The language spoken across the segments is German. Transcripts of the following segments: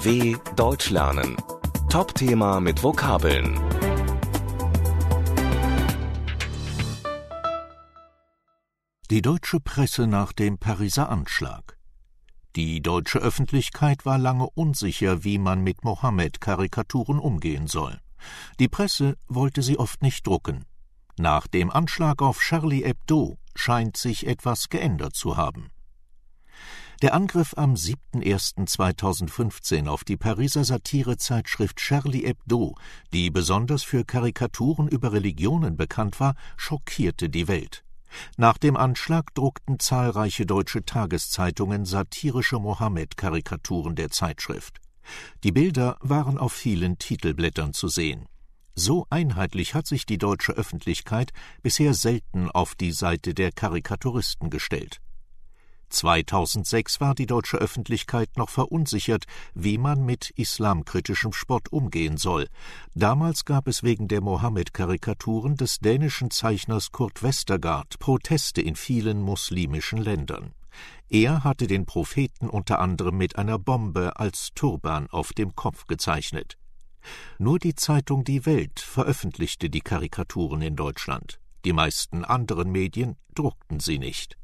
DW Deutsch lernen. Top-Thema mit Vokabeln. Die deutsche Presse nach dem Pariser Anschlag. Die deutsche Öffentlichkeit war lange unsicher, wie man mit Mohammed-Karikaturen umgehen soll. Die Presse wollte sie oft nicht drucken. Nach dem Anschlag auf Charlie Hebdo scheint sich etwas geändert zu haben. Der Angriff am 7.01.2015 auf die Pariser Satirezeitschrift Charlie Hebdo, die besonders für Karikaturen über Religionen bekannt war, schockierte die Welt. Nach dem Anschlag druckten zahlreiche deutsche Tageszeitungen satirische Mohammed-Karikaturen der Zeitschrift. Die Bilder waren auf vielen Titelblättern zu sehen. So einheitlich hat sich die deutsche Öffentlichkeit bisher selten auf die Seite der Karikaturisten gestellt. 2006 war die deutsche Öffentlichkeit noch verunsichert, wie man mit islamkritischem Spott umgehen soll. Damals gab es wegen der Mohammed-Karikaturen des dänischen Zeichners Kurt Westergaard Proteste in vielen muslimischen Ländern. Er hatte den Propheten unter anderem mit einer Bombe als Turban auf dem Kopf gezeichnet. Nur die Zeitung Die Welt veröffentlichte die Karikaturen in Deutschland. Die meisten anderen Medien druckten sie nicht.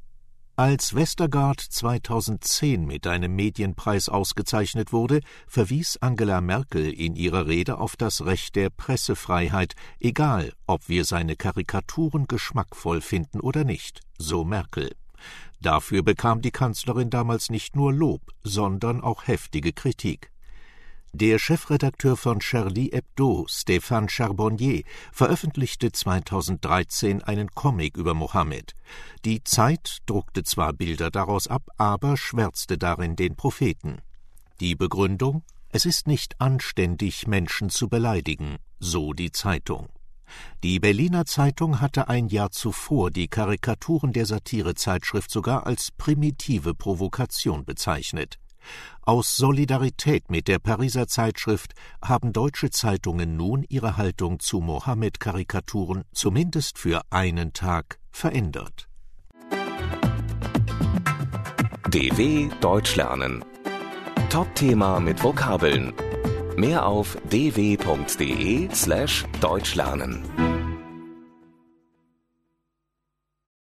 Als Westergaard 2010 mit einem Medienpreis ausgezeichnet wurde, verwies Angela Merkel in ihrer Rede auf das Recht der Pressefreiheit, egal ob wir seine Karikaturen geschmackvoll finden oder nicht, so Merkel. Dafür bekam die Kanzlerin damals nicht nur Lob, sondern auch heftige Kritik. Der Chefredakteur von Charlie Hebdo, Stéphane Charbonnier, veröffentlichte 2013 einen Comic über Mohammed. Die Zeit druckte zwar Bilder daraus ab, aber schwärzte darin den Propheten. Die Begründung Es ist nicht anständig, Menschen zu beleidigen, so die Zeitung. Die Berliner Zeitung hatte ein Jahr zuvor die Karikaturen der Satirezeitschrift sogar als primitive Provokation bezeichnet. Aus Solidarität mit der Pariser Zeitschrift haben deutsche Zeitungen nun ihre Haltung zu Mohammed-Karikaturen zumindest für einen Tag verändert. DW Deutsch lernen. Top-Thema mit Vokabeln. Mehr auf dw.de slash Deutsch lernen.